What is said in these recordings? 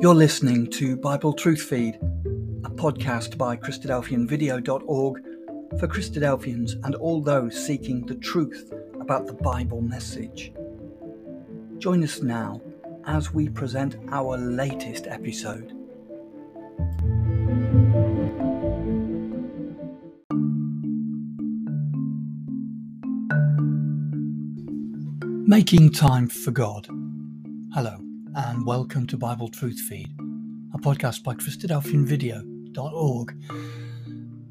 You're listening to Bible Truth Feed, a podcast by Christadelphianvideo.org for Christadelphians and all those seeking the truth about the Bible message. Join us now as we present our latest episode. Making Time for God. Hello and welcome to Bible Truth Feed, a podcast by Christadelphianvideo.org.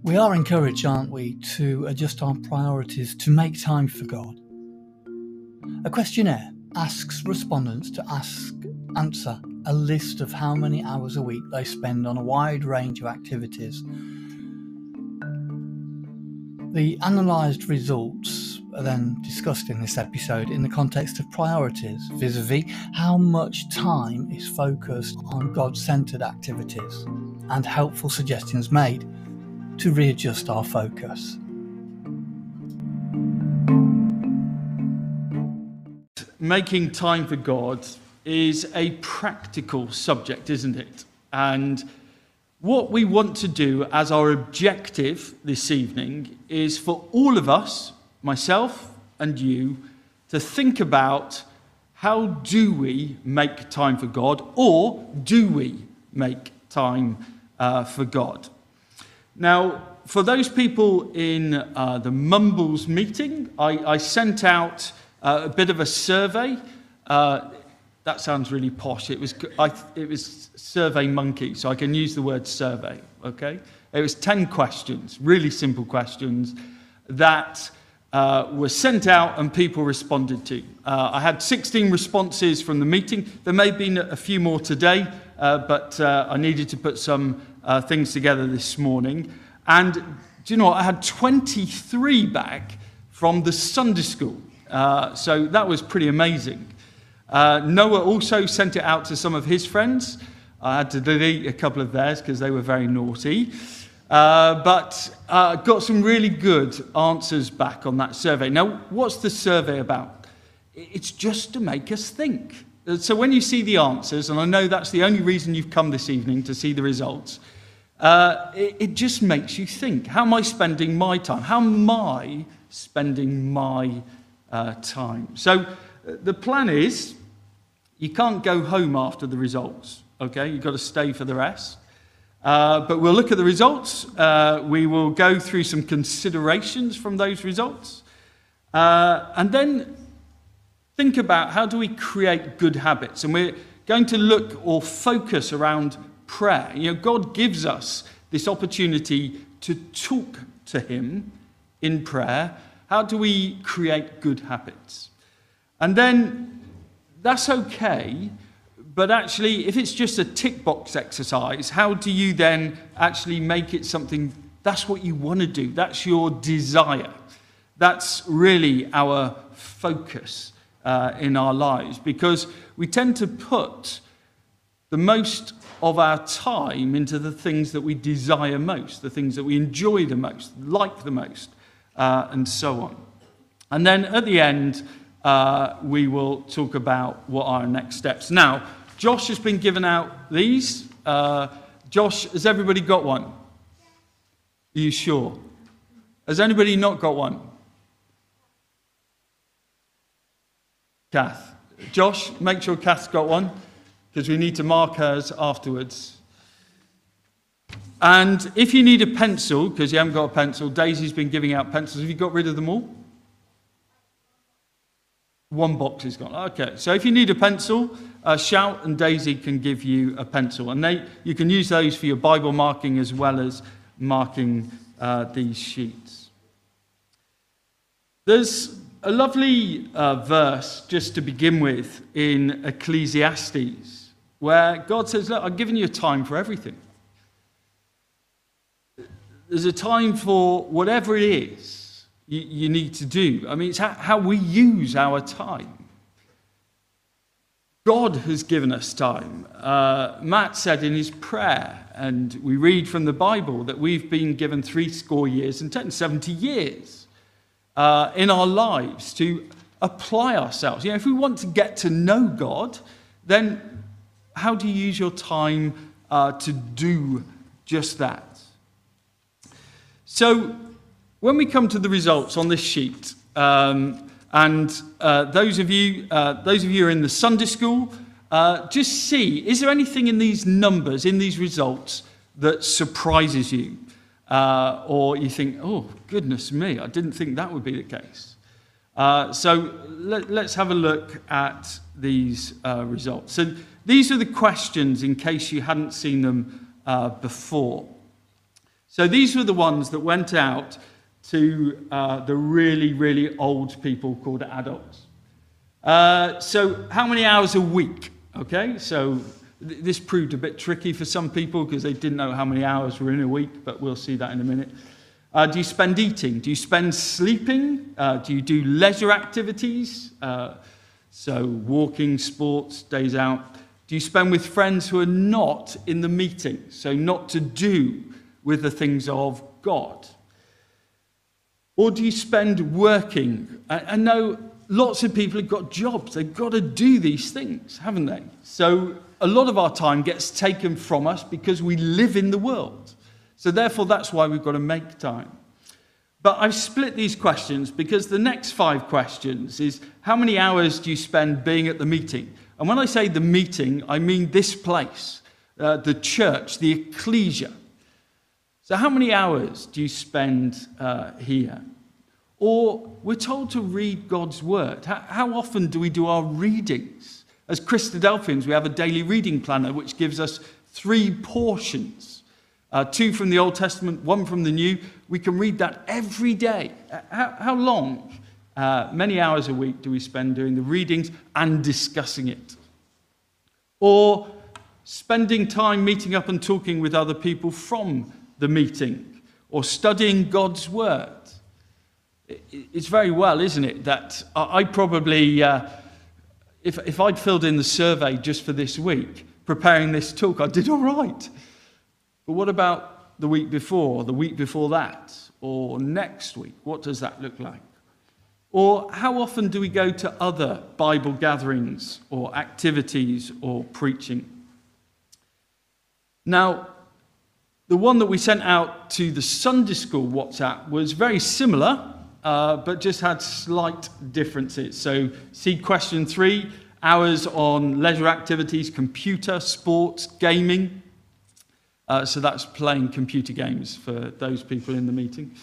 We are encouraged, aren't we, to adjust our priorities to make time for God. A questionnaire asks respondents to ask answer a list of how many hours a week they spend on a wide range of activities. The analysed results are then discussed in this episode in the context of priorities vis a vis how much time is focused on God centered activities and helpful suggestions made to readjust our focus. Making time for God is a practical subject, isn't it? And what we want to do as our objective this evening is for all of us myself and you, to think about how do we make time for God or do we make time uh, for God? Now, for those people in uh, the Mumbles meeting, I, I sent out uh, a bit of a survey. Uh, that sounds really posh. It was, I, it was Survey Monkey, so I can use the word survey, okay? It was 10 questions, really simple questions that uh, were sent out and people responded to. Uh, I had 16 responses from the meeting. There may have been a few more today, uh, but uh, I needed to put some uh, things together this morning. And do you know what? I had 23 back from the Sunday school. Uh, so that was pretty amazing. Noah also sent it out to some of his friends. I had to delete a couple of theirs because they were very naughty. Uh, but uh, got some really good answers back on that survey. Now, what's the survey about? It's just to make us think. Uh, so when you see the answers, and I know that's the only reason you've come this evening to see the results, uh, it, it, just makes you think. How am I spending my time? How am I spending my uh, time? So uh, the plan is you can't go home after the results, okay? You've got to stay for the rest. Uh, but we'll look at the results. Uh, we will go through some considerations from those results. Uh, and then think about how do we create good habits. And we're going to look or focus around prayer. You know, God gives us this opportunity to talk to Him in prayer. How do we create good habits? And then that's okay but actually, if it's just a tick box exercise, how do you then actually make it something that's what you want to do? That's your desire. That's really our focus uh, in our lives because we tend to put the most of our time into the things that we desire most, the things that we enjoy the most, like the most, uh, and so on. And then at the end, uh, we will talk about what are our next steps. Now, Josh has been given out these. Uh, Josh, has everybody got one? Are you sure? Has anybody not got one? Kath. Josh, make sure Kath's got one because we need to mark hers afterwards. And if you need a pencil, because you haven't got a pencil, Daisy's been giving out pencils. Have you got rid of them all? One box is gone. Okay, so if you need a pencil, uh, Shout and Daisy can give you a pencil. And they, you can use those for your Bible marking as well as marking uh, these sheets. There's a lovely uh, verse just to begin with in Ecclesiastes where God says, Look, I've given you a time for everything. There's a time for whatever it is you, you need to do. I mean, it's how, how we use our time. God has given us time. Uh, Matt said in his prayer, and we read from the Bible, that we've been given three score years and 10, 70 years uh, in our lives to apply ourselves. You know, if we want to get to know God, then how do you use your time uh, to do just that? So, when we come to the results on this sheet, um, and uh, those of you, uh, those of you who are in the Sunday school, uh, just see is there anything in these numbers, in these results, that surprises you, uh, or you think, oh goodness me, I didn't think that would be the case. Uh, so let, us have a look at these uh, results. So these are the questions in case you hadn't seen them before. So these were the ones that went out to uh, the really, really old people called adults. Uh, so, how many hours a week? Okay, so th- this proved a bit tricky for some people because they didn't know how many hours were in a week, but we'll see that in a minute. Uh, do you spend eating? Do you spend sleeping? Uh, do you do leisure activities? Uh, so, walking, sports, days out. Do you spend with friends who are not in the meeting? So, not to do with the things of God? Or do you spend working? I, know lots of people have got jobs. They've got to do these things, haven't they? So a lot of our time gets taken from us because we live in the world. So therefore, that's why we've got to make time. But I've split these questions because the next five questions is how many hours do you spend being at the meeting? And when I say the meeting, I mean this place, uh, the church, the ecclesia. So, how many hours do you spend uh, here? Or we're told to read God's word. How, how, often do we do our readings? As Christadelphians, we have a daily reading planner which gives us three portions uh, two from the Old Testament, one from the New. We can read that every day. Uh, how, how long? Uh, many hours a week do we spend doing the readings and discussing it? Or spending time meeting up and talking with other people from the meeting or studying God's Word. It's very well, isn't it, that I probably, uh, if, if I'd filled in the survey just for this week, preparing this talk, I did all right. But what about the week before, the week before that, or next week? What does that look like? Or how often do we go to other Bible gatherings or activities or preaching? Now, the one that we sent out to the Sunday school WhatsApp was very similar, uh, but just had slight differences. So, see question three hours on leisure activities, computer, sports, gaming. Uh, so, that's playing computer games for those people in the meeting.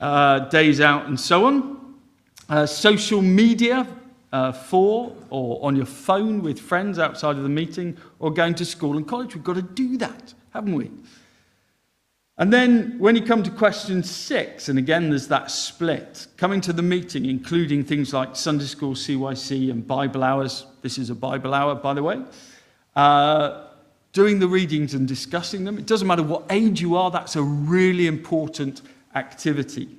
Uh, days out and so on. Uh, social media, uh, for or on your phone with friends outside of the meeting, or going to school and college. We've got to do that, haven't we? And then when you come to question six, and again there's that split, coming to the meeting, including things like Sunday school, CYC, and Bible hours. This is a Bible hour, by the way. Uh, doing the readings and discussing them. It doesn't matter what age you are, that's a really important activity.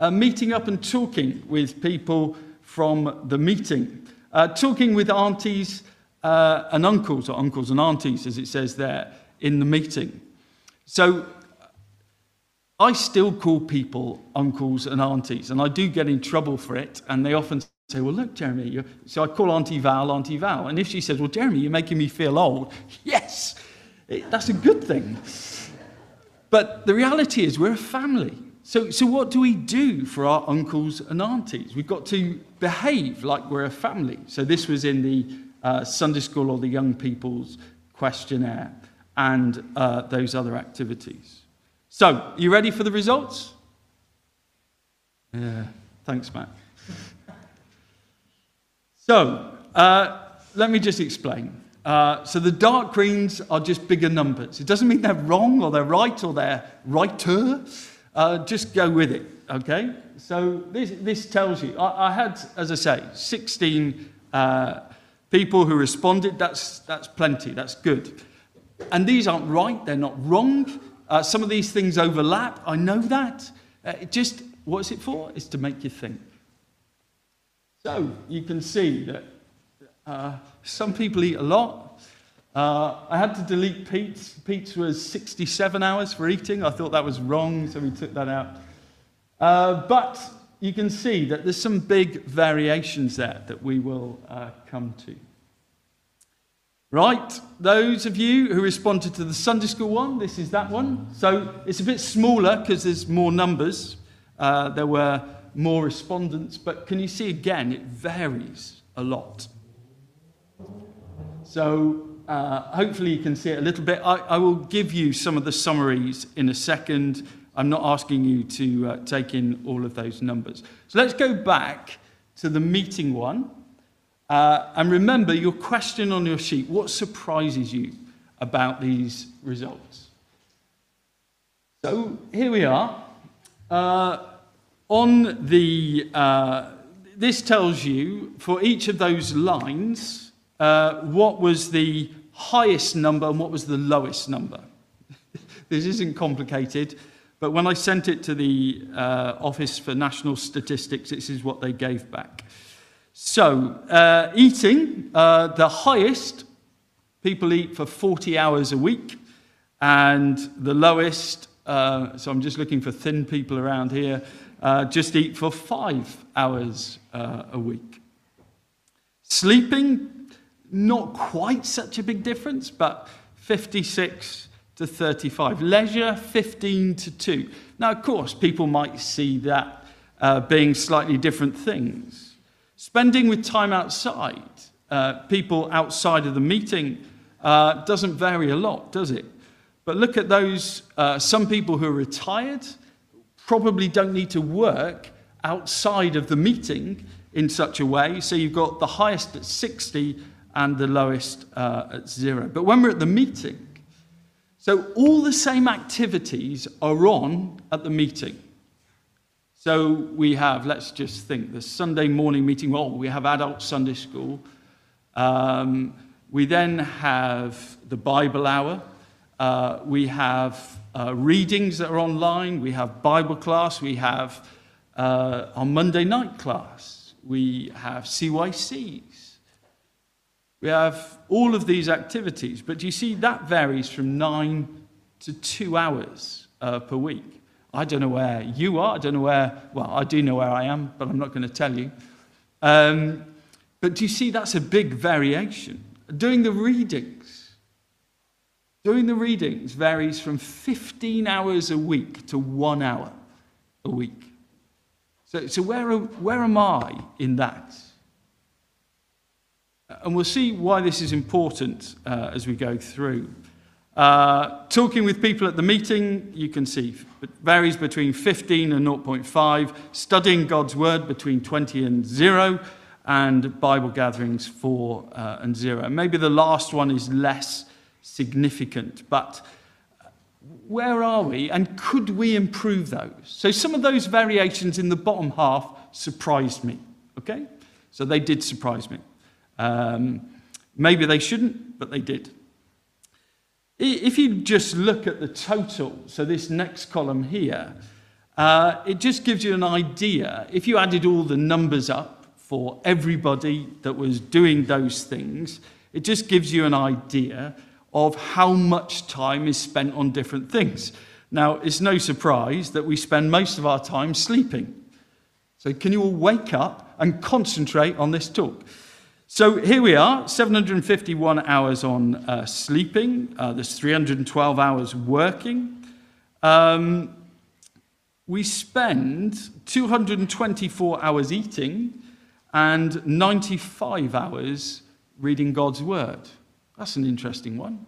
Uh, meeting up and talking with people from the meeting. Uh, talking with aunties uh, and uncles, or uncles and aunties, as it says there, in the meeting. So I still call people uncles and aunties, and I do get in trouble for it. And they often say, Well, look, Jeremy, you're... so I call Auntie Val Auntie Val. And if she says, Well, Jeremy, you're making me feel old, yes, that's a good thing. But the reality is, we're a family. So, so what do we do for our uncles and aunties? We've got to behave like we're a family. So this was in the uh, Sunday school or the young people's questionnaire and uh, those other activities. So, you ready for the results? Yeah, thanks, Matt. so, uh, let me just explain. Uh, so, the dark greens are just bigger numbers. It doesn't mean they're wrong or they're right or they're righter. Uh, just go with it, okay? So, this, this tells you, I, I had, as I say, 16 uh, people who responded. That's, that's plenty, that's good. And these aren't right, they're not wrong. Uh, some of these things overlap. I know that. Uh, just, what is it for? It's to make you think. So you can see that uh, some people eat a lot. Uh, I had to delete Pete's. Pete's was 67 hours for eating. I thought that was wrong, so we took that out. Uh, but you can see that there's some big variations there that we will uh, come to. Right, those of you who responded to the Sunday school one, this is that one. So it's a bit smaller because there's more numbers. Uh, there were more respondents, but can you see again, it varies a lot. So uh, hopefully you can see it a little bit. I, I, will give you some of the summaries in a second. I'm not asking you to uh, take in all of those numbers. So let's go back to the meeting one. Uh, and remember your question on your sheet what surprises you about these results? So here we are. Uh, on the, uh, this tells you for each of those lines uh, what was the highest number and what was the lowest number. this isn't complicated, but when I sent it to the uh, Office for National Statistics, this is what they gave back. So, uh, eating, uh, the highest, people eat for 40 hours a week, and the lowest, uh, so I'm just looking for thin people around here, uh, just eat for five hours uh, a week. Sleeping, not quite such a big difference, but 56 to 35. Leisure, 15 to 2. Now, of course, people might see that uh, being slightly different things. Spending with time outside, uh, people outside of the meeting, uh, doesn't vary a lot, does it? But look at those, uh, some people who are retired probably don't need to work outside of the meeting in such a way. So you've got the highest at 60 and the lowest uh, at zero. But when we're at the meeting, so all the same activities are on at the meeting. So we have, let's just think, the Sunday morning meeting. Well, we have adult Sunday school. Um, we then have the Bible hour. Uh, we have uh, readings that are online. We have Bible class. We have uh, our Monday night class. We have CYCs. We have all of these activities. But you see, that varies from nine to two hours uh, per week. I don't know where you are. I don't know where, well, I do know where I am, but I'm not going to tell you. Um, but do you see that's a big variation? Doing the readings. Doing the readings varies from 15 hours a week to one hour a week. So, so where, where am I in that? And we'll see why this is important uh, as we go through. Uh, talking with people at the meeting, you can see it varies between 15 and 0.5. Studying God's Word between 20 and 0. And Bible gatherings 4 uh, and 0. maybe the last one is less significant, but where are we and could we improve those? So some of those variations in the bottom half surprised me, okay? So they did surprise me. Um, maybe they shouldn't, but they did. If you just look at the total, so this next column here, uh, it just gives you an idea. If you added all the numbers up for everybody that was doing those things, it just gives you an idea of how much time is spent on different things. Now, it's no surprise that we spend most of our time sleeping. So, can you all wake up and concentrate on this talk? So here we are, 751 hours on uh, sleeping. Uh, there's 312 hours working. Um, we spend 224 hours eating and 95 hours reading God's Word. That's an interesting one.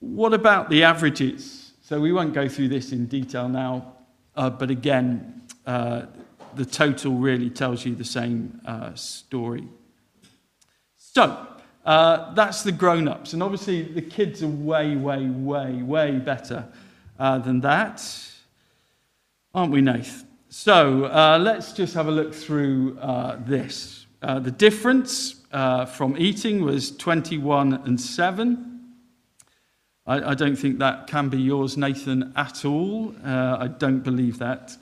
What about the averages? So we won't go through this in detail now, uh, but again, uh, the total really tells you the same uh, story. So, uh, that's the grown ups. And obviously, the kids are way, way, way, way better uh, than that. Aren't we, Nath? So, uh, let's just have a look through uh, this. Uh, the difference from eating was 21 and 7. I, I, don't think that can be yours, Nathan, at all. I don't believe that.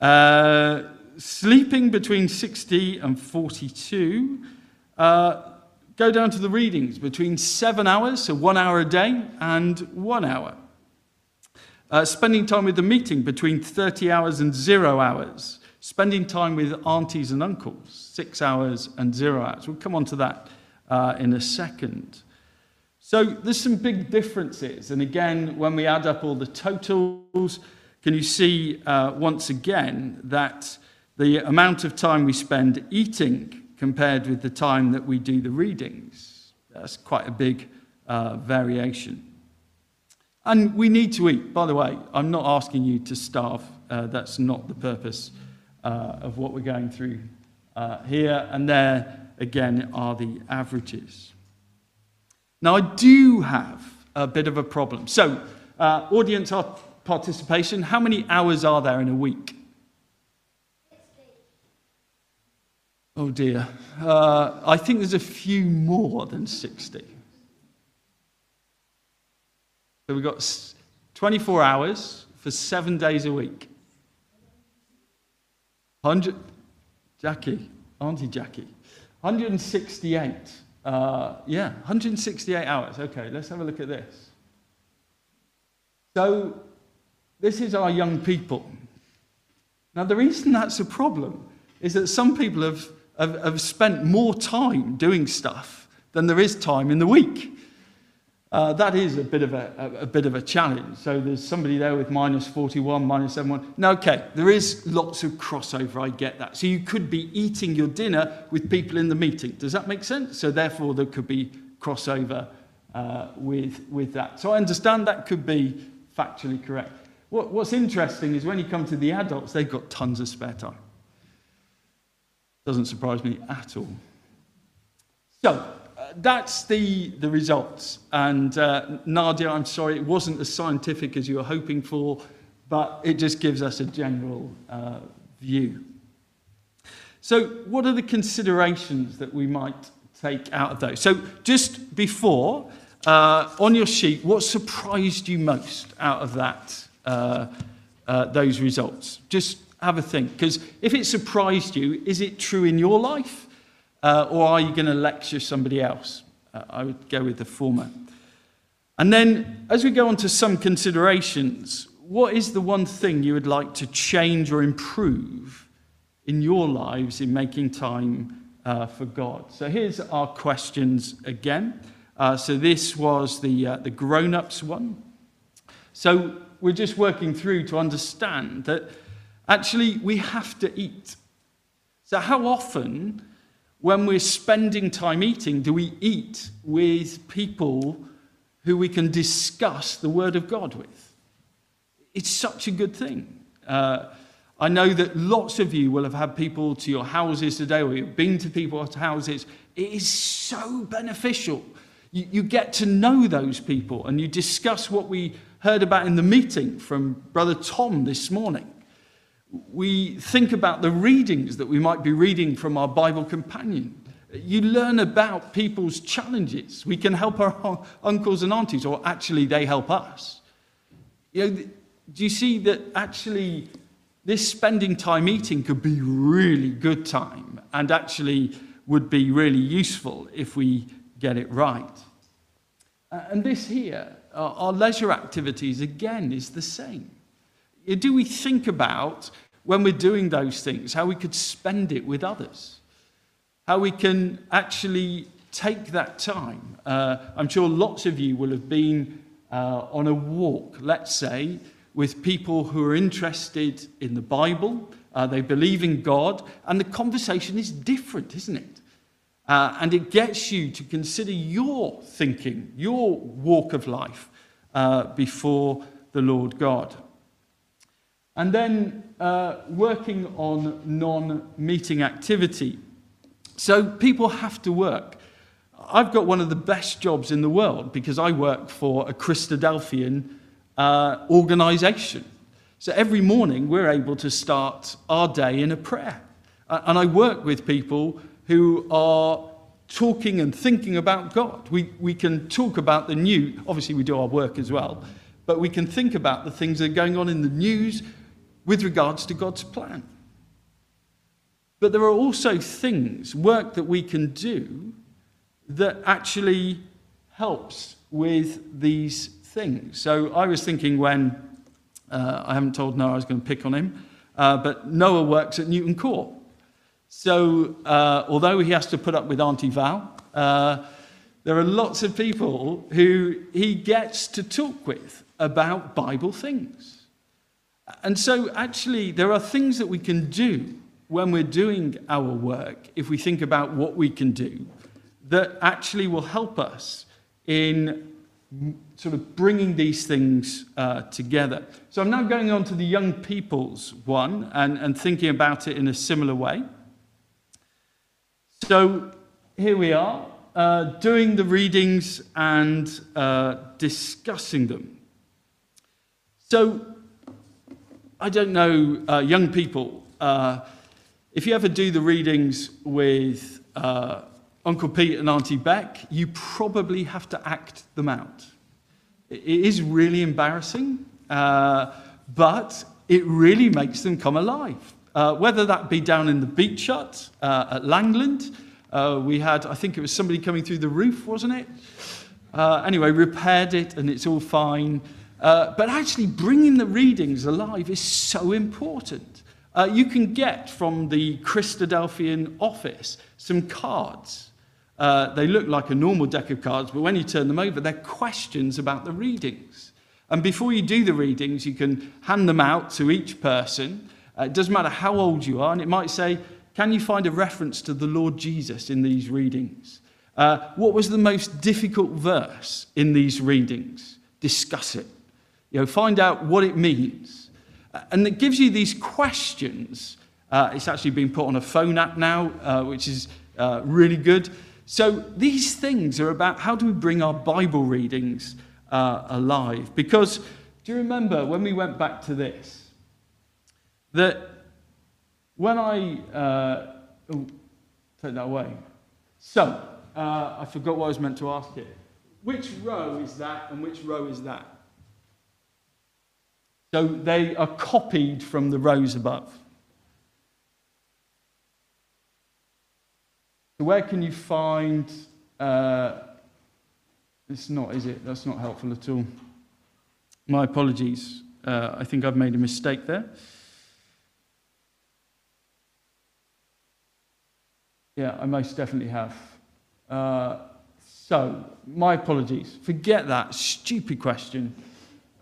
Uh, sleeping between 60 and 42. Uh, go down to the readings between seven hours, so one hour a day, and one hour. Uh, spending time with the meeting between 30 hours and zero hours. Spending time with aunties and uncles, six hours and zero hours. We'll come on to that uh, in a second. So there's some big differences. And again, when we add up all the totals, can you see uh, once again that the amount of time we spend eating compared with the time that we do the readings, that's quite a big uh, variation. And we need to eat. By the way, I'm not asking you to starve. Uh, that's not the purpose uh, of what we're going through uh, here. And there, again, are the averages. Now, I do have a bit of a problem. So, uh, audience participation, how many hours are there in a week? Oh dear. Uh, I think there's a few more than 60. So we've got 24 hours for seven days a week. 100, Jackie, Auntie Jackie, 168. Uh, yeah, 168 hours. Okay, let's have a look at this. So, this is our young people. Now, the reason that's a problem is that some people have have, have spent more time doing stuff than there is time in the week. Uh, that is a bit, of a, a, a, bit of a challenge. So there's somebody there with minus 41, minus 71. Now, okay, there is lots of crossover, I get that. So you could be eating your dinner with people in the meeting. Does that make sense? So therefore, there could be crossover uh, with, with that. So I understand that could be factually correct. What, what's interesting is when you come to the adults, they've got tons of spare time. Doesn't surprise me at all. So, uh, that's the, the results. And uh, Nadia, I'm sorry, it wasn't as scientific as you were hoping for, but it just gives us a general uh, view. So, what are the considerations that we might take out of those? So, just before, uh, on your sheet, what surprised you most out of that, uh, uh, those results? Just have a think. Because if it surprised you, is it true in your life? Uh, or are you going to lecture somebody else? Uh, I would go with the former. And then, as we go on to some considerations, what is the one thing you would like to change or improve in your lives in making time uh, for God? So here's our questions again. So this was the, the grown ups one. So we're just working through to understand that Actually, we have to eat. So, how often, when we're spending time eating, do we eat with people who we can discuss the Word of God with? It's such a good thing. Uh, I know that lots of you will have had people to your houses today, or you've been to people's houses. It is so beneficial. You, you get to know those people and you discuss what we heard about in the meeting from Brother Tom this morning we think about the readings that we might be reading from our Bible companion. You learn about people's challenges. We can help our uncles and aunties, or actually, they help us. You know, do you see that actually this spending time eating could be really good time and actually would be really useful if we get it right? And this here, our leisure activities, again, is the same. Do we think about when we're doing those things how we could spend it with others? How we can actually take that time? Uh, I'm sure lots of you will have been uh, on a walk, let's say, with people who are interested in the Bible, uh, they believe in God, and the conversation is different, isn't it? Uh, and it gets you to consider your thinking, your walk of life uh, before the Lord God. And then uh, working on non meeting activity. So people have to work. I've got one of the best jobs in the world because I work for a Christadelphian uh, organization. So every morning we're able to start our day in a prayer. Uh, and I work with people who are talking and thinking about God. We, we can talk about the new, obviously, we do our work as well, but we can think about the things that are going on in the news with regards to God's plan. But there are also things, work that we can do that actually helps with these things. So I was thinking when, uh, I haven't told Noah I was going to pick on him, uh, but Noah works at Newton Court. So uh, although he has to put up with Auntie Val, Uh, there are lots of people who he gets to talk with about Bible things. And so, actually, there are things that we can do when we're doing our work, if we think about what we can do, that actually will help us in sort of bringing these things uh, together. So I'm now going on to the young people's one and, and thinking about it in a similar way. So here we are, uh, doing the readings and uh, discussing them. So I don't know, uh, young people, uh, if you ever do the readings with uh, Uncle Pete and Auntie Beck, you probably have to act them out. It is really embarrassing, uh, but it really makes them come alive. Uh, whether that be down in the beach hut uh, at Langland, uh, we had, I think it was somebody coming through the roof, wasn't it? Uh, anyway, repaired it and it's all fine. Uh, but actually, bringing the readings alive is so important. you can get from the Christadelphian office some cards uh, they look like a normal deck of cards, but when you turn them over, they're questions about the readings. And before you do the readings, you can hand them out to each person. Uh, it doesn't matter how old you are, and it might say, Can you find a reference to the Lord Jesus in these readings? Uh, what was the most difficult verse in these readings? Discuss it. You know, find out what it means. Uh, and it gives you these questions. Uh, it's actually been put on a phone app now, uh, which is really good. So these things are about how do we bring our Bible readings uh, alive? Because do you remember when we went back to this? That when I. Uh, oh, take that away. So, uh, I forgot what I was meant to ask here. Which row is that and which row is that? So they are copied from the rows above. So, where can you find. Uh, it's not, is it? That's not helpful at all. My apologies. Uh, I think I've made a mistake there. Yeah, I most definitely have. Uh, so, my apologies. Forget that stupid question.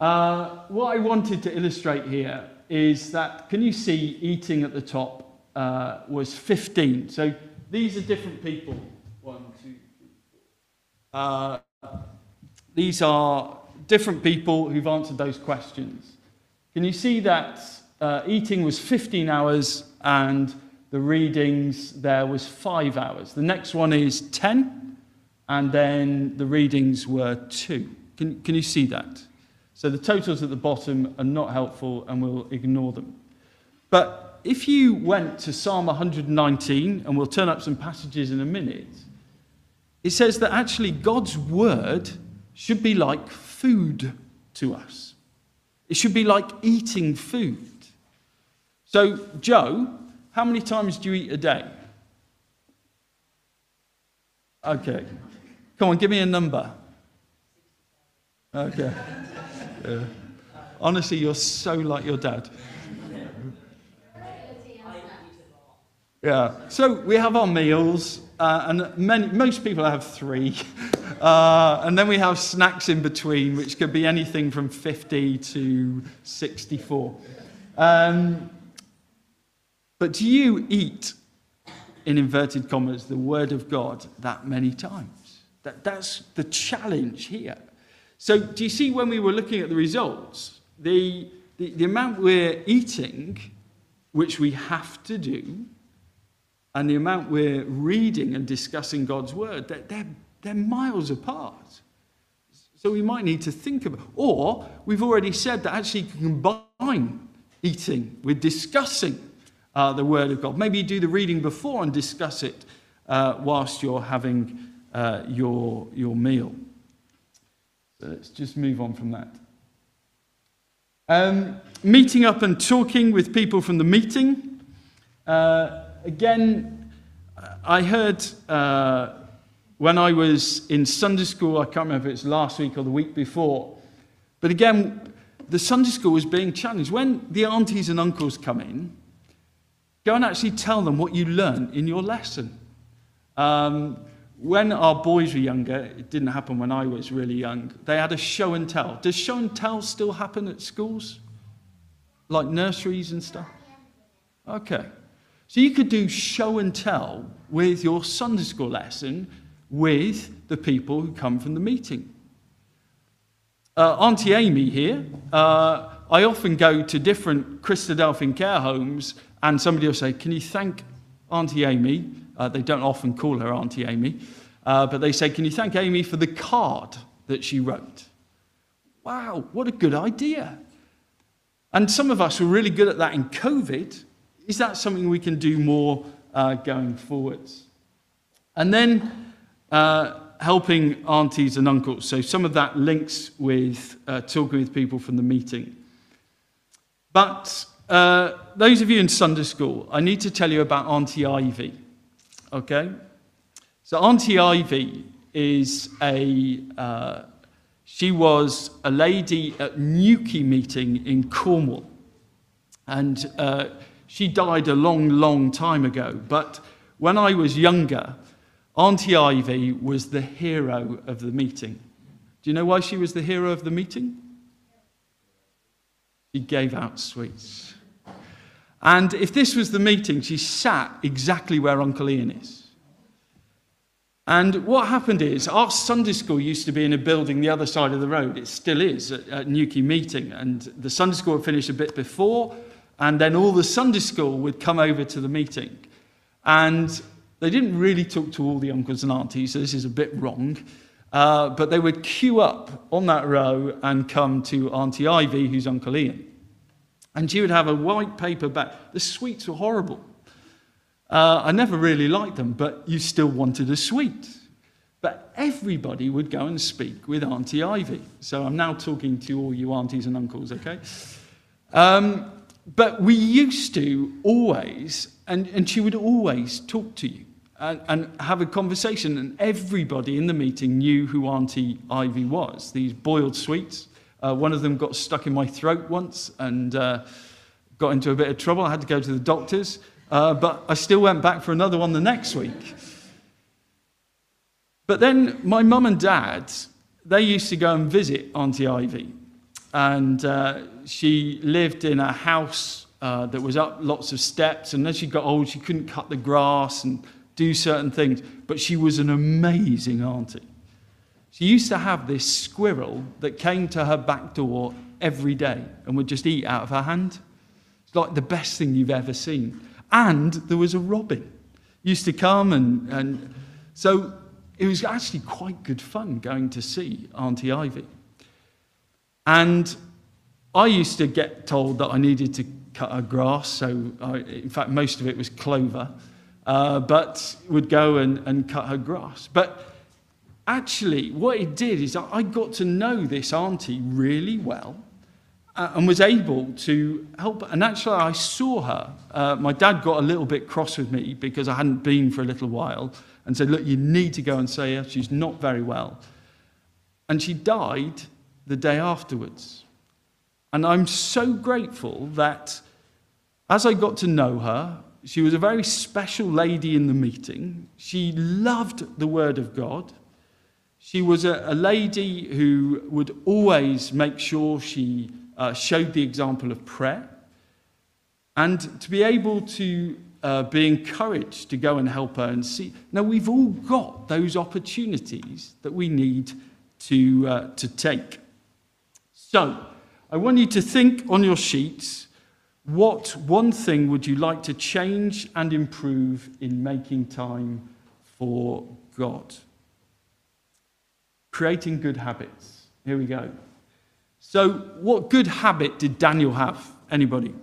Uh, what I wanted to illustrate here is that, can you see eating at the top uh, was 15? So, these are different people. One, two, three. Uh, these are different people who've answered those questions. Can you see that uh, eating was 15 hours and the readings there was five hours? The next one is 10, and then the readings were two. Can, can you see that? So the totals at the bottom are not helpful and we'll ignore them. But if you went to Psalm 119, and we'll turn up some passages in a minute, it says that actually God's word should be like food to us. It should be like eating food. So, Joe, how many times do you eat a day? Okay. Come on, give me a number. Okay. Yeah. Honestly, you're so like your dad. Yeah. So we have our meals, uh, and many, most people have three. Uh, and then we have snacks in between, which could be anything from 50 to 64. Um, but do you eat, in inverted commas, the Word of God that many times? That, that's the challenge here. So, do you see when we were looking at the results, the, the, the amount we're eating, which we have to do, and the amount we're reading and discussing God's word, they're, they're, miles apart. So we might need to think about, or we've already said that actually combine eating with discussing uh, the Word of God. Maybe do the reading before and discuss it uh, whilst you're having uh, your, your meal. So let's just move on from that. Um, meeting up and talking with people from the meeting. Uh, again, I heard uh, when I was in Sunday school, I can't remember if it's last week or the week before, but again, the Sunday school was being challenged. When the aunties and uncles come in, go and actually tell them what you learned in your lesson. Um, when our boys were younger, it didn't happen when I was really young, they had a show and tell. Does show and tell still happen at schools? Like nurseries and stuff? Okay. So you could do show and tell with your Sunday school lesson with the people who come from the meeting. Uh, Auntie Amy here, uh, I often go to different Christadelphian care homes and somebody will say, Can you thank Auntie Amy? Uh, they don't often call her Auntie Amy, uh, but they say, Can you thank Amy for the card that she wrote? Wow, what a good idea. And some of us were really good at that in COVID. Is that something we can do more uh, going forwards? And then uh, helping aunties and uncles. So some of that links with uh, talking with people from the meeting. But uh, those of you in Sunday school, I need to tell you about Auntie Ivy. Okay? So Auntie Ivy is a, uh, she was a lady at Newquay meeting in Cornwall. And uh, she died a long, long time ago. But when I was younger, Auntie Ivy was the hero of the meeting. Do you know why she was the hero of the meeting? She gave out sweets. And if this was the meeting, she sat exactly where Uncle Ian is. And what happened is, our Sunday school used to be in a building the other side of the road. It still is at, at Newquay Meeting. And the Sunday school would finish a bit before, and then all the Sunday school would come over to the meeting. And they didn't really talk to all the uncles and aunties, so this is a bit wrong. Uh, but they would queue up on that row and come to Auntie Ivy, who's Uncle Ian. And she would have a white paper bag. The sweets were horrible. Uh, I never really liked them, but you still wanted a sweet. But everybody would go and speak with Auntie Ivy. So I'm now talking to all you aunties and uncles, okay? Um, but we used to always, and, and she would always talk to you and, and have a conversation. And everybody in the meeting knew who Auntie Ivy was. These boiled sweets. Uh, one of them got stuck in my throat once and uh, got into a bit of trouble. I had to go to the doctors. Uh, but I still went back for another one the next week. But then my mum and dad, they used to go and visit Auntie Ivy. And uh, she lived in a house uh, that was up lots of steps. And as she got old, she couldn't cut the grass and do certain things. But she was an amazing auntie. She used to have this squirrel that came to her back door every day and would just eat out of her hand. It's like the best thing you've ever seen. And there was a robin. Used to come and, and so it was actually quite good fun going to see Auntie Ivy. And I used to get told that I needed to cut her grass, so I, in fact, most of it was clover, uh, but would go and, and cut her grass. But actually, what it did is I got to know this auntie really well uh, and was able to help. And actually, I saw her. Uh, my dad got a little bit cross with me because I hadn't been for a little while and said, Look, you need to go and see her. She's not very well. And she died the day afterwards. And I'm so grateful that as I got to know her, she was a very special lady in the meeting. She loved the Word of God. She was a, a lady who would always make sure she uh, showed the example of prayer. And to be able to uh, be encouraged to go and help her and see. Now, we've all got those opportunities that we need to, uh, to take. So, I want you to think on your sheets what one thing would you like to change and improve in making time for God? Creating good habits. Here we go. So, what good habit did Daniel have? Anybody?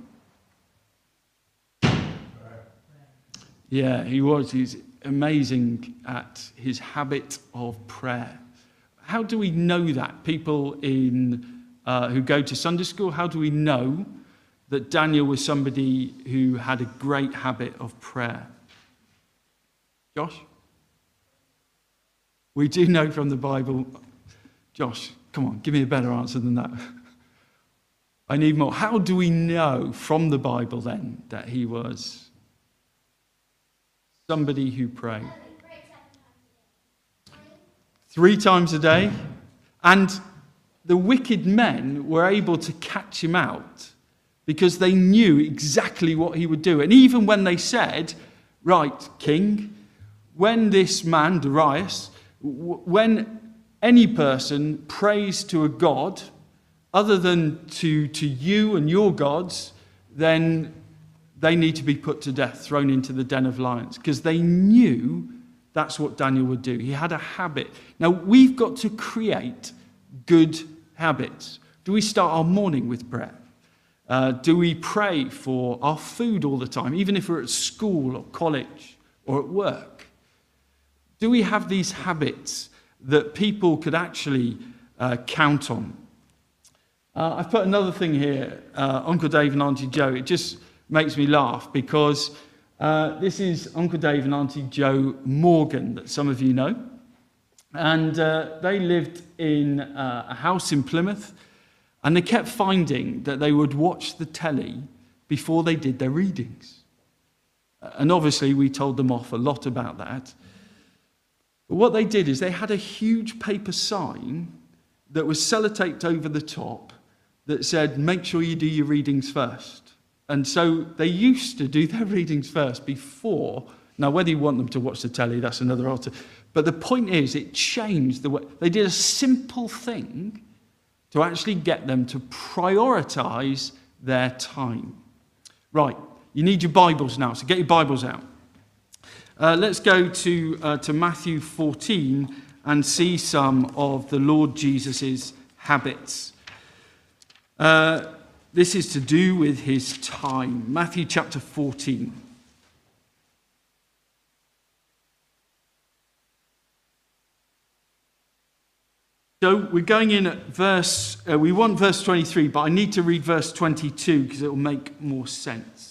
Yeah, he was. He's amazing at his habit of prayer. How do we know that? People in, uh, who go to Sunday school, how do we know that Daniel was somebody who had a great habit of prayer? Josh? We do know from the Bible. Josh, Come on, give me a better answer than that. I need more. How do we know from the Bible then that he was somebody who prayed? three times a day. And the wicked men were able to catch him out because they knew exactly what he would do. And even when they said, Right, king, when this man, Darius, when any person prays to a god other than to, to you and your gods, then they need to be put to death, thrown into the den of lions, because they knew that's what Daniel would do. He had a habit. Now, we've got to create good habits. Do we start our morning with prayer? Uh, do we pray for our food all the time, even if we're at school or college or at work? Do we have these habits that people could actually uh, count on? Uh, I've put another thing here, uh, Uncle Dave and Auntie Joe. It just makes me laugh because uh, this is Uncle Dave and Auntie Joe Morgan, that some of you know. And uh, they lived in uh, a house in Plymouth, and they kept finding that they would watch the telly before they did their readings. And obviously, we told them off a lot about that. What they did is they had a huge paper sign that was sellotaped over the top that said, Make sure you do your readings first. And so they used to do their readings first before. Now, whether you want them to watch the telly, that's another altar. But the point is, it changed the way. They did a simple thing to actually get them to prioritize their time. Right, you need your Bibles now, so get your Bibles out. Uh, let's go to, uh, to Matthew 14 and see some of the Lord Jesus' habits. Uh, this is to do with his time. Matthew chapter 14. So we're going in at verse, uh, we want verse 23, but I need to read verse 22 because it will make more sense.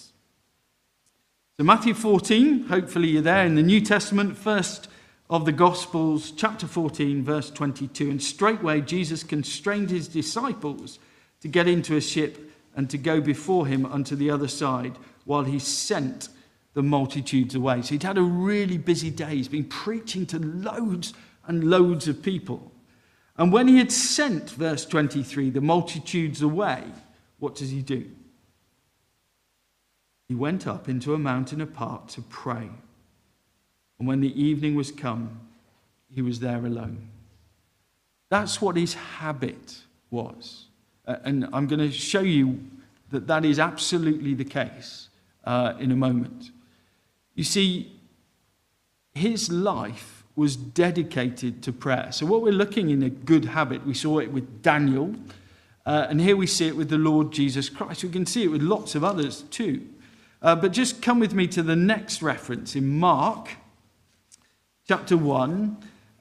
So, Matthew 14, hopefully you're there in the New Testament, first of the Gospels, chapter 14, verse 22. And straightway Jesus constrained his disciples to get into a ship and to go before him unto the other side while he sent the multitudes away. So he'd had a really busy day. He's been preaching to loads and loads of people. And when he had sent, verse 23, the multitudes away, what does he do? He went up into a mountain apart to pray. And when the evening was come, he was there alone. That's what his habit was. And I'm going to show you that that is absolutely the case uh, in a moment. You see, his life was dedicated to prayer. So, what we're looking in a good habit, we saw it with Daniel, uh, and here we see it with the Lord Jesus Christ. We can see it with lots of others too. Uh, but just come with me to the next reference in Mark chapter 1,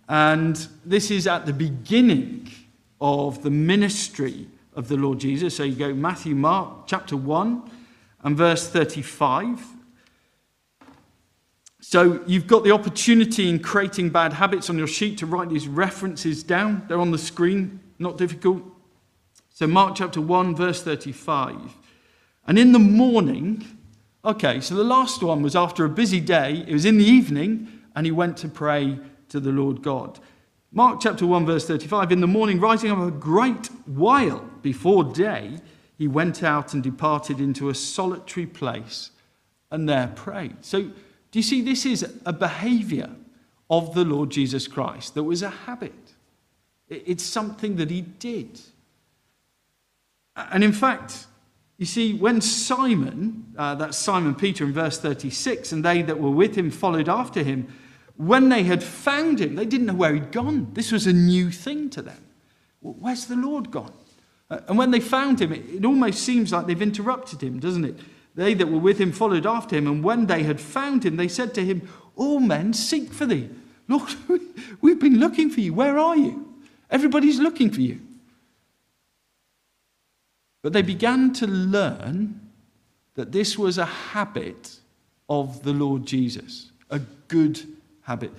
and this is at the beginning of the ministry of the Lord Jesus. So you go Matthew, Mark chapter 1 and verse 35. So you've got the opportunity in creating bad habits on your sheet to write these references down. They're on the screen, not difficult. So Mark chapter 1, verse 35. And in the morning, okay, so the last one was after a busy day, it was in the evening, and he went to pray to the Lord God. Mark chapter 1, verse 35. In the morning, rising up a great while before day, he went out and departed into a solitary place and there prayed. So do you see, this is a behavior of the Lord Jesus Christ that was a habit. It's something that he did. And in fact, you see, when Simon, uh, that's Simon Peter in verse 36, and they that were with him followed after him, when they had found him, they didn't know where he'd gone. This was a new thing to them. Where's the Lord gone? Uh, and when they found him, it, it almost seems like they've interrupted him, doesn't it? They that were with him followed after him, and when they had found him, they said to him, All men seek for thee. Lord, we've been looking for you. Where are you? Everybody's looking for you. But they began to learn that this was a habit of the Lord Jesus, a good habit.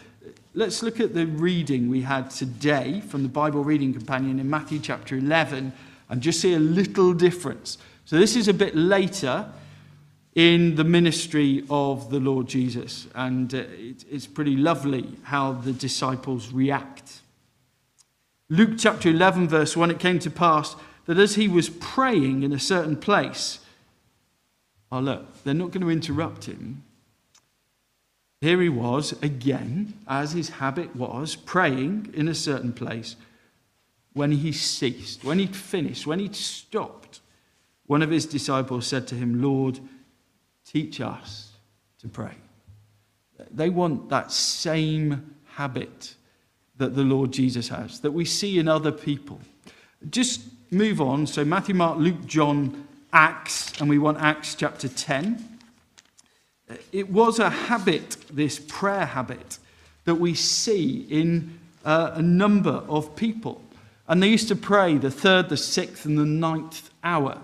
Let's look at the reading we had today from the Bible Reading Companion in Matthew chapter 11 and just see a little difference. So, this is a bit later in the ministry of the Lord Jesus. And uh, it's pretty lovely how the disciples react. Luke chapter 11, verse 1, it came to pass that as he was praying in a certain place, oh, look, they're not going to interrupt him. Here he was again, as his habit was, praying in a certain place. When he ceased, when he'd finished, when he'd stopped, one of his disciples said to him, Lord, teach us to pray. They want that same habit that the Lord Jesus has, that we see in other people. Just move on. So, Matthew, Mark, Luke, John, Acts, and we want Acts chapter 10. It was a habit, this prayer habit, that we see in uh, a number of people. And they used to pray the third, the sixth, and the ninth hour.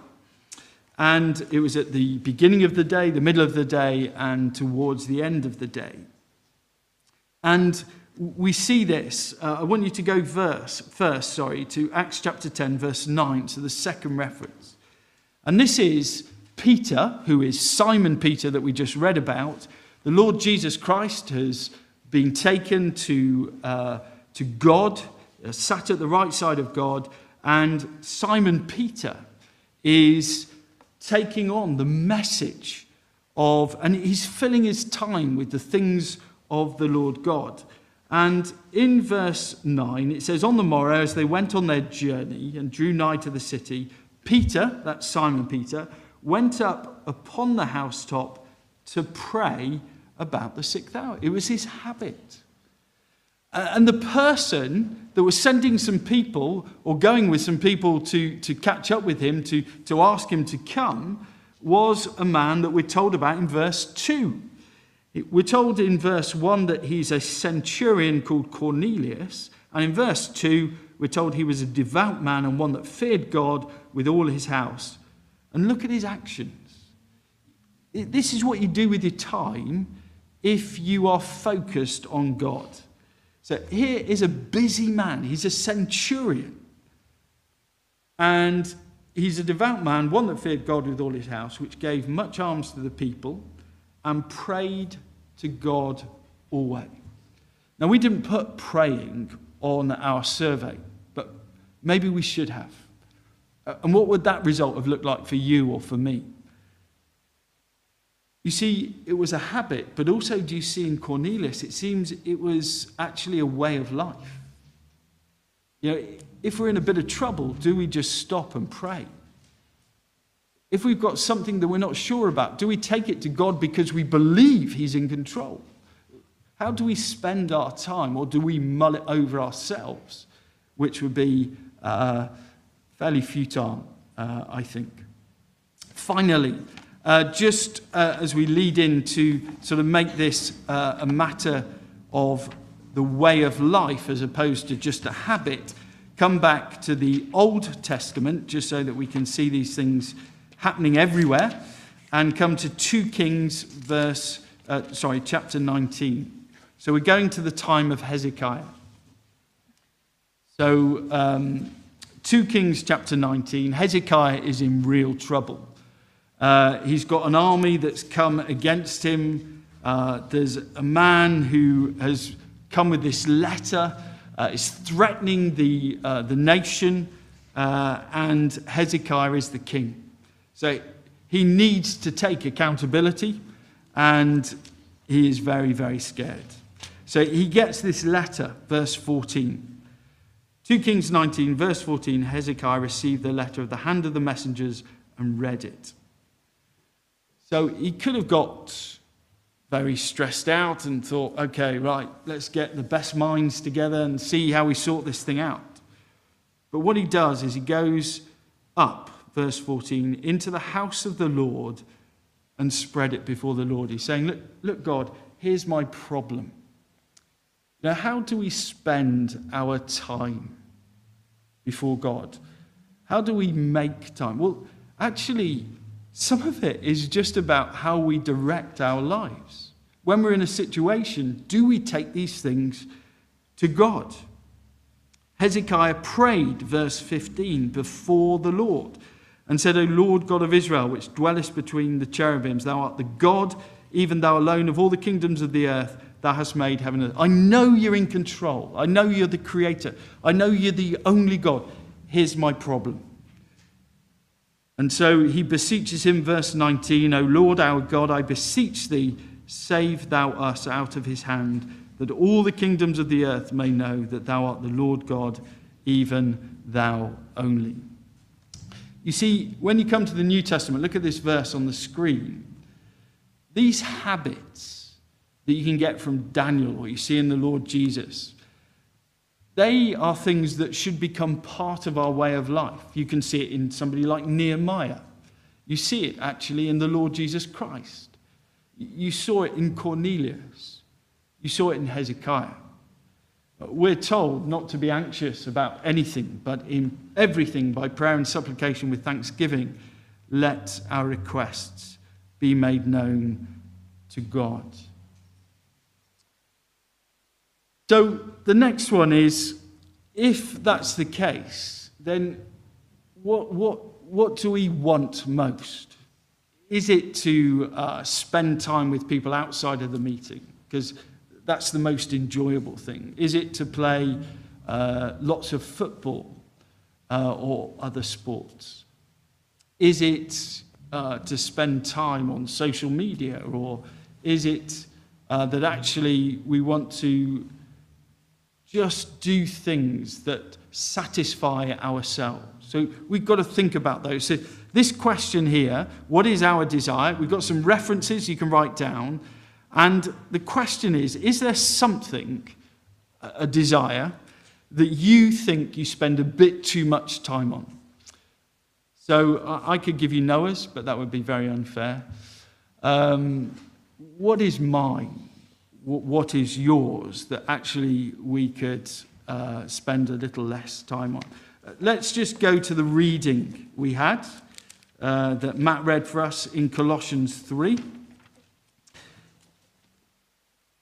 And it was at the beginning of the day, the middle of the day, and towards the end of the day. And we see this. Uh, I want you to go verse first, sorry, to Acts chapter 10, verse 9, so the second reference. And this is Peter, who is Simon Peter that we just read about. The Lord Jesus Christ has been taken to, uh, to God, uh, sat at the right side of God, and Simon Peter is taking on the message of, and he's filling his time with the things of the Lord God. And in verse 9, it says, On the morrow, as they went on their journey and drew nigh to the city, Peter, that's Simon Peter, went up upon the housetop to pray about the sixth hour. It was his habit. And the person that was sending some people or going with some people to, to catch up with him, to, to ask him to come, was a man that we're told about in verse 2. We're told in verse 1 that he's a centurion called Cornelius. And in verse 2, we're told he was a devout man and one that feared God with all his house. And look at his actions. This is what you do with your time if you are focused on God. So here is a busy man, he's a centurion. And he's a devout man, one that feared God with all his house, which gave much alms to the people and prayed to God always. Now, we didn't put praying on our survey, but maybe we should have. Uh, and what would that result have looked like for you or for me? You see, it was a habit, but also, do you see in Cornelius, it seems it was actually a way of life. You know, if we're in a bit of trouble, do we just stop and pray? If we've got something that we're not sure about, do we take it to God because we believe He's in control? How do we spend our time, or do we mull it over ourselves, which would be uh, fairly futile, uh, I think. Finally, uh, just uh, as we lead in to sort of make this uh, a matter of the way of life as opposed to just a habit, come back to the Old Testament just so that we can see these things happening everywhere, and come to 2 Kings, verse, uh, sorry, chapter 19. So we're going to the time of Hezekiah. So, um, 2 Kings chapter 19, Hezekiah is in real trouble. Uh, he's got an army that's come against him. Uh, there's a man who has come with this letter, uh, is threatening the, uh, the nation, uh, and Hezekiah is the king. So he needs to take accountability and he is very, very scared. So he gets this letter, verse 14. 2 Kings 19, verse 14 Hezekiah received the letter of the hand of the messengers and read it. So he could have got very stressed out and thought, okay, right, let's get the best minds together and see how we sort this thing out. But what he does is he goes up verse 14, into the house of the Lord and spread it before the Lord. He's saying, Look, look God, here's my problem. Now, how do we spend our time before God? How do we make time? Well, actually, some of it is just about how we direct our lives. When we're in a situation, do we take these things to God? Hezekiah prayed, verse 15, before the Lord and said, O Lord God of Israel, which dwellest between the cherubims, thou art the God, even thou alone of all the kingdoms of the earth. thou hast made heaven and earth. I know you're in control. I know you're the creator. I know you're the only God. Here's my problem. And so he beseeches him, verse 19, O Lord our God, I beseech thee, save thou us out of his hand, that all the kingdoms of the earth may know that thou art the Lord God, even thou only. You see, when you come to the New Testament, look at this verse on the screen. These habits that you can get from Daniel or you see in the Lord Jesus, they are things that should become part of our way of life. You can see it in somebody like Nehemiah. You see it actually in the Lord Jesus Christ. You saw it in Cornelius. You saw it in Hezekiah. We're told not to be anxious about anything, but in everything, by prayer and supplication with thanksgiving, let our requests be made known to God. So the next one is if that's the case, then what, what, what do we want most? Is it to uh, spend time with people outside of the meeting? Because that's the most enjoyable thing. Is it to play uh, lots of football uh, or other sports? Is it uh, to spend time on social media or is it uh, that actually we want to just do things that satisfy ourselves. So we've got to think about those. So this question here, what is our desire? We've got some references you can write down. And the question is, is there something, a desire, that you think you spend a bit too much time on? So I could give you Noah's, but that would be very unfair. Um, what is mine? what is yours that actually we could uh, spend a little less time on. Let's just go to the reading we had uh, that Matt read for us in Colossians 3.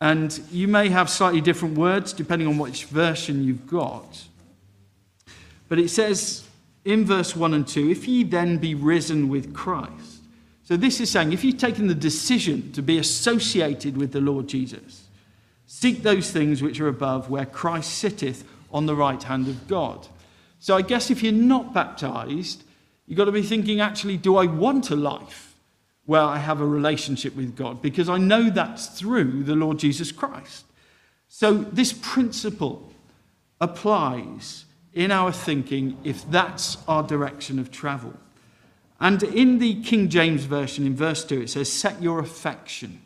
And you may have slightly different words depending on which version you've got. But it says in verse 1 and 2 if ye then be risen with Christ, so this is saying if you've taken the decision to be associated with the Lord Jesus, seek those things which are above where Christ sitteth on the right hand of God. So I guess if you're not baptized, you've got to be thinking actually, do I want a life where I have a relationship with God? Because I know that's through the Lord Jesus Christ. So this principle applies in our thinking if that's our direction of travel. And in the King James Version, in verse 2, it says, Set your affection.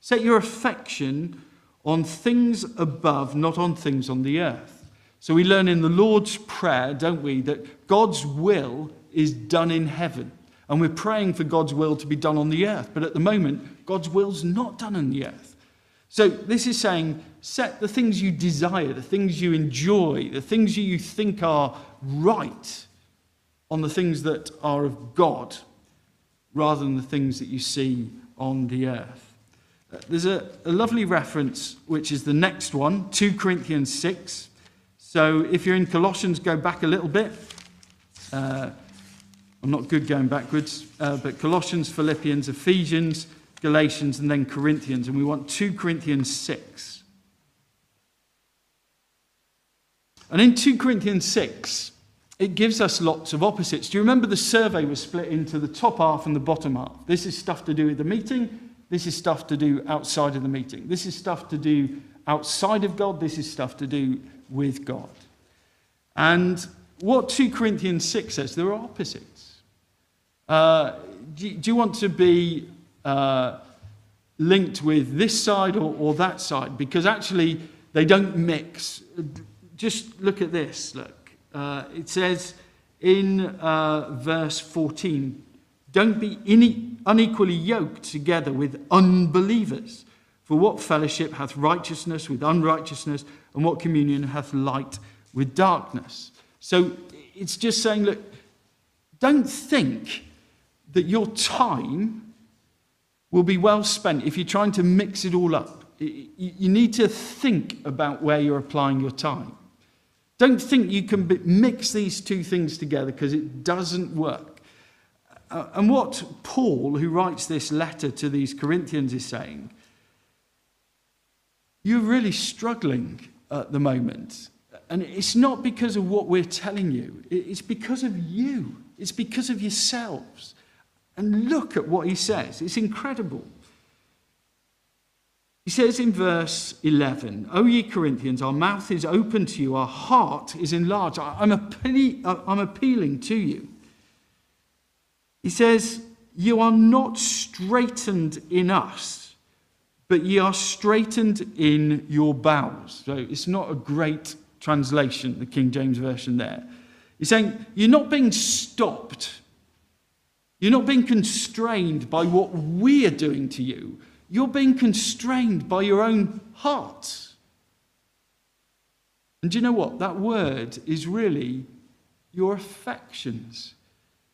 Set your affection on things above, not on things on the earth. So we learn in the Lord's Prayer, don't we, that God's will is done in heaven. And we're praying for God's will to be done on the earth. But at the moment, God's will's not done on the earth. So this is saying, set the things you desire, the things you enjoy, the things you think are right on the things that are of God rather than the things that you see on the earth. There's a, a lovely reference, which is the next one, 2 Corinthians 6. So if you're in Colossians, go back a little bit. Uh, I'm not good going backwards, uh, but Colossians, Philippians, Ephesians, Galatians, and then Corinthians. And we want 2 Corinthians 6. And in 2 Corinthians 6, it gives us lots of opposites. Do you remember the survey was split into the top half and the bottom half? This is stuff to do with the meeting. This is stuff to do outside of the meeting. This is stuff to do outside of God. This is stuff to do with God. And what 2 Corinthians 6 says, there are opposites. Uh, do, do, you want to be uh, linked with this side or, or that side? Because actually, they don't mix. Just look at this. Look. Uh, it says in uh, verse 14, don't be unequally yoked together with unbelievers. For what fellowship hath righteousness with unrighteousness, and what communion hath light with darkness? So it's just saying, look, don't think that your time will be well spent if you're trying to mix it all up. You need to think about where you're applying your time. Don't think you can mix these two things together because it doesn't work. And what Paul, who writes this letter to these Corinthians, is saying you're really struggling at the moment. And it's not because of what we're telling you, it's because of you, it's because of yourselves. And look at what he says, it's incredible. He says in verse 11, O ye Corinthians, our mouth is open to you, our heart is enlarged. I'm, appeal- I'm appealing to you. He says, You are not straitened in us, but ye are straitened in your bowels. So it's not a great translation, the King James Version there. He's saying, You're not being stopped. You're not being constrained by what we are doing to you you're being constrained by your own heart. And do you know what? That word is really your affections.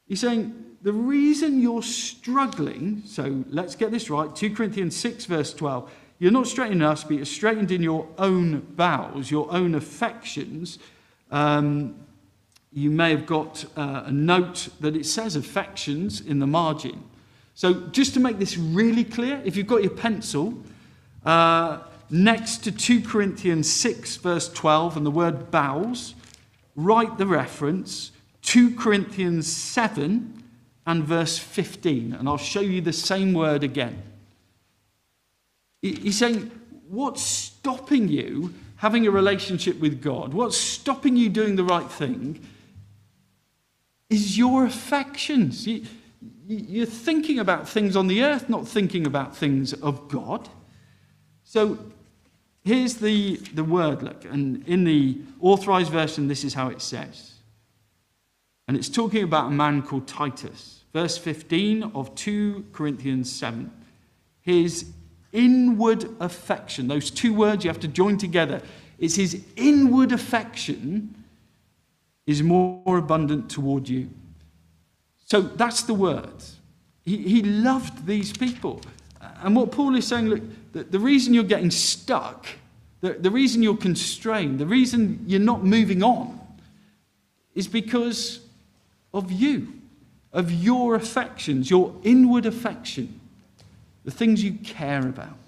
He's saying the reason you're struggling, so let's get this right 2 Corinthians 6, verse 12. You're not straitened in us, but you're straitened in your own bowels, your own affections. Um, you may have got uh, a note that it says affections in the margin. So, just to make this really clear, if you've got your pencil, uh, next to 2 Corinthians 6, verse 12, and the word bowels, write the reference 2 Corinthians 7 and verse 15. And I'll show you the same word again. He's saying, What's stopping you having a relationship with God? What's stopping you doing the right thing? Is your affections. You're thinking about things on the earth, not thinking about things of God. So here's the, the word, look, and in the authorized version, this is how it says. And it's talking about a man called Titus. Verse 15 of 2 Corinthians 7. His inward affection, those two words you have to join together, it's his inward affection is more abundant toward you. So that's the word. He, he loved these people. And what Paul is saying, look, the, the reason you're getting stuck, the, the reason you're constrained, the reason you're not moving on is because of you, of your affections, your inward affection, the things you care about.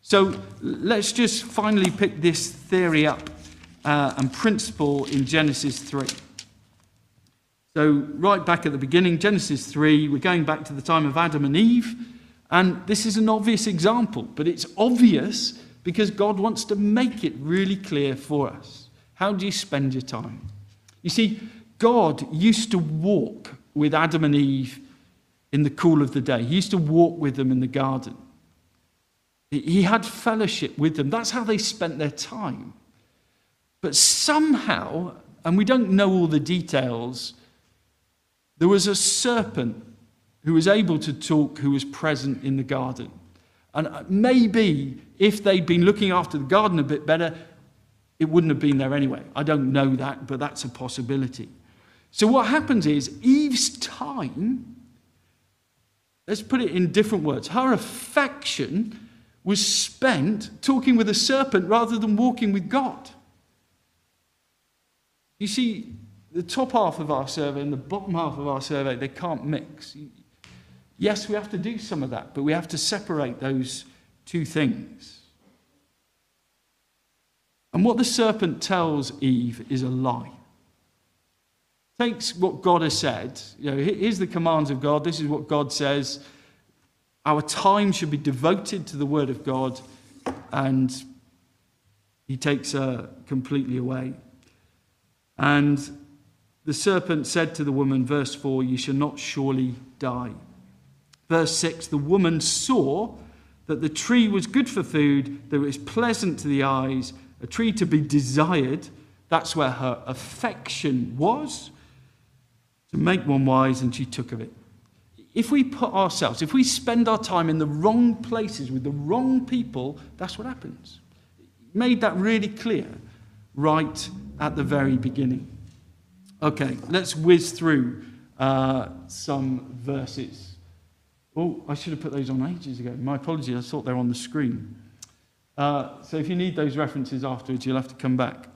So let's just finally pick this theory up uh, and principle in Genesis 3. So, right back at the beginning, Genesis 3, we're going back to the time of Adam and Eve. And this is an obvious example, but it's obvious because God wants to make it really clear for us. How do you spend your time? You see, God used to walk with Adam and Eve in the cool of the day, He used to walk with them in the garden. He had fellowship with them. That's how they spent their time. But somehow, and we don't know all the details, there was a serpent who was able to talk who was present in the garden. And uh, maybe if they'd been looking after the garden a bit better, it wouldn't have been there anyway. I don't know that, but that's a possibility. So what happens is Eve's time, let's put it in different words, her affection was spent talking with a serpent rather than walking with God. You see, the top half of our survey and the bottom half of our survey, they can't mix. Yes, we have to do some of that, but we have to separate those two things. And what the serpent tells Eve is a lie. Takes what God has said, you know, here's the commands of God, this is what God says. Our time should be devoted to the word of God, and he takes her completely away. And the serpent said to the woman, verse 4, You shall not surely die. Verse 6, the woman saw that the tree was good for food, that it was pleasant to the eyes, a tree to be desired. That's where her affection was, to make one wise, and she took of it. If we put ourselves, if we spend our time in the wrong places with the wrong people, that's what happens. Made that really clear right at the very beginning. Okay, let's whiz through uh, some verses. Oh, I should have put those on ages ago. My apologies, I thought they were on the screen. Uh, so if you need those references afterwards, you'll have to come back.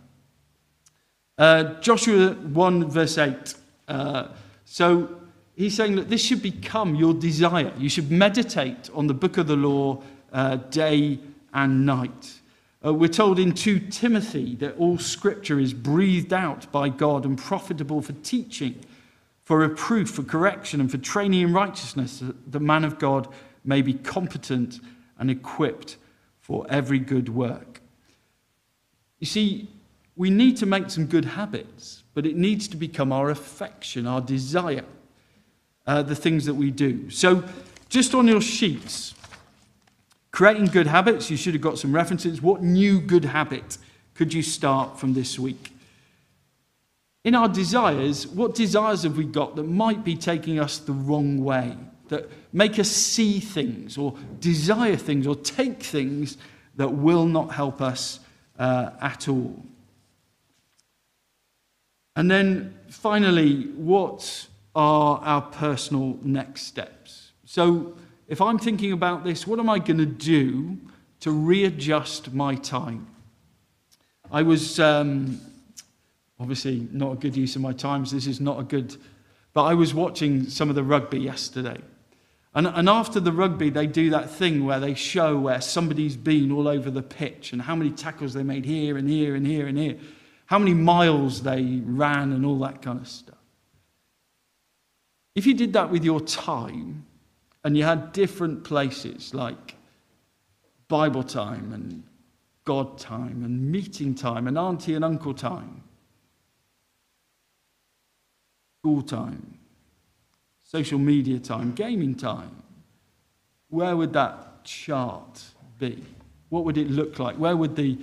Uh, Joshua 1, verse 8. Uh, so he's saying that this should become your desire. You should meditate on the book of the law uh, day and night. Uh, we're told in 2 Timothy that all scripture is breathed out by God and profitable for teaching, for reproof, for correction, and for training in righteousness, that the man of God may be competent and equipped for every good work. You see, we need to make some good habits, but it needs to become our affection, our desire, uh, the things that we do. So, just on your sheets, Creating good habits, you should have got some references. What new good habit could you start from this week? In our desires, what desires have we got that might be taking us the wrong way, that make us see things or desire things or take things that will not help us uh, at all? And then finally, what are our personal next steps? So, if I'm thinking about this, what am I going to do to readjust my time? I was um, obviously not a good use of my time, so this is not a good, but I was watching some of the rugby yesterday. And, and after the rugby, they do that thing where they show where somebody's been all over the pitch and how many tackles they made here and here and here and here, how many miles they ran and all that kind of stuff. If you did that with your time, and you had different places like Bible time and God time and meeting time and auntie and uncle time, school time, social media time, gaming time. Where would that chart be? What would it look like? Where would the,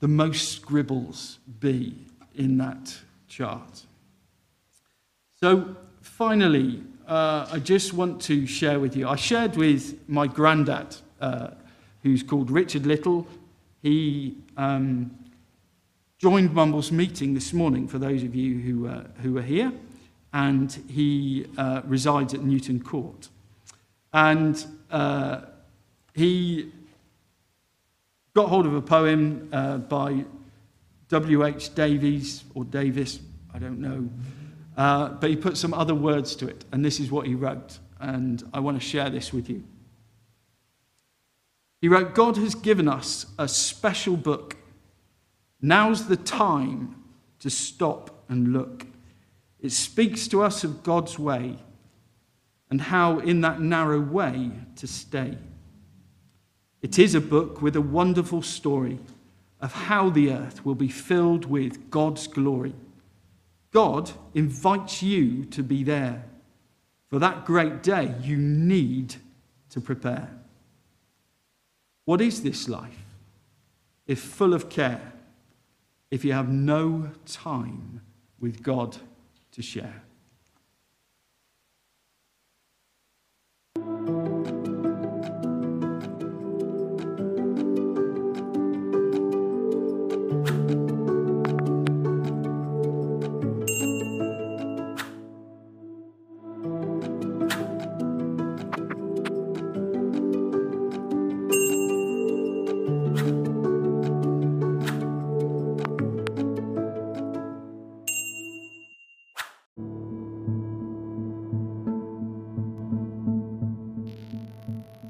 the most scribbles be in that chart? So, finally, uh, I just want to share with you. I shared with my granddad, uh, who's called Richard Little. He um, joined Mumbles meeting this morning, for those of you who, uh, who are here, and he uh, resides at Newton Court. And uh, he got hold of a poem uh, by W.H. Davies, or Davis, I don't know. Uh, but he put some other words to it, and this is what he wrote. And I want to share this with you. He wrote, God has given us a special book. Now's the time to stop and look. It speaks to us of God's way and how, in that narrow way, to stay. It is a book with a wonderful story of how the earth will be filled with God's glory God invites you to be there. For that great day, you need to prepare. What is this life if full of care, if you have no time with God to share?